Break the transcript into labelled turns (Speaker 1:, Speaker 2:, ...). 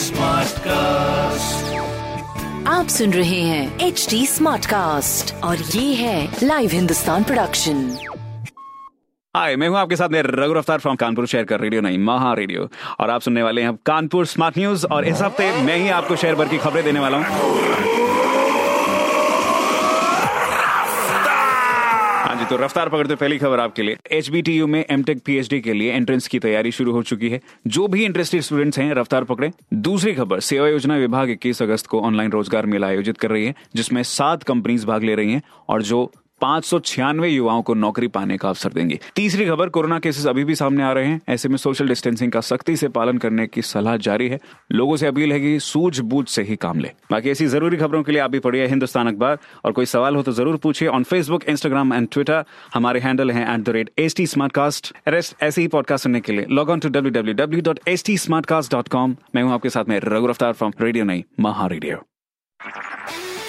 Speaker 1: Smartcast. आप सुन रहे हैं एच डी स्मार्ट कास्ट और ये है लाइव हिंदुस्तान प्रोडक्शन
Speaker 2: हाय मैं हूँ आपके साथ में रघु रफ्तार फ्रॉम कानपुर शहर का रेडियो नहीं महा रेडियो और आप सुनने वाले हैं कानपुर स्मार्ट न्यूज़ और इस हफ़्ते मैं ही आपको शहर भर की खबरें देने वाला हूँ। तो रफ्तार पकड़ते पहली खबर आपके लिए। एचबीटीयू में एम टेक के लिए एंट्रेंस की तैयारी शुरू हो चुकी है। जो भी इंटरेस्टेड स्टूडेंट्स हैं, रफ्तार पकड़े। दूसरी खबर, सेवा योजना विभाग इक्कीस अगस्त को ऑनलाइन रोज़गार मेला आयोजित कर रही है, जिसमें सात कंपनीज़ भाग ले रही हैं और जो पाँच युवाओं को नौकरी पाने का अवसर देंगे। तीसरी खबर, कोरोना केसेस अभी भी सामने आ रहे हैं। ऐसे में सोशल डिस्टेंसिंग का सख्ती से पालन करने की सलाह जारी है। लोगों से अपील है कि सूझबूझ से ही काम ले। बाकी ऐसी ज़रूरी खबरों के लिए आप भी पढ़िए हिंदुस्तान अखबार। और कोई सवाल हो तो ज़रूर पूछिए on Facebook Instagram and Twitter हमारे हैंडल है at the rate S T smart cast rest ऐसे ही पॉडकास्ट सुनने के लिए log on to W W W dot S T smart cast dot com मैं हूँ आपके साथ में रघु रफ्तार फ्रॉम रेडियो नहीं महा रेडियो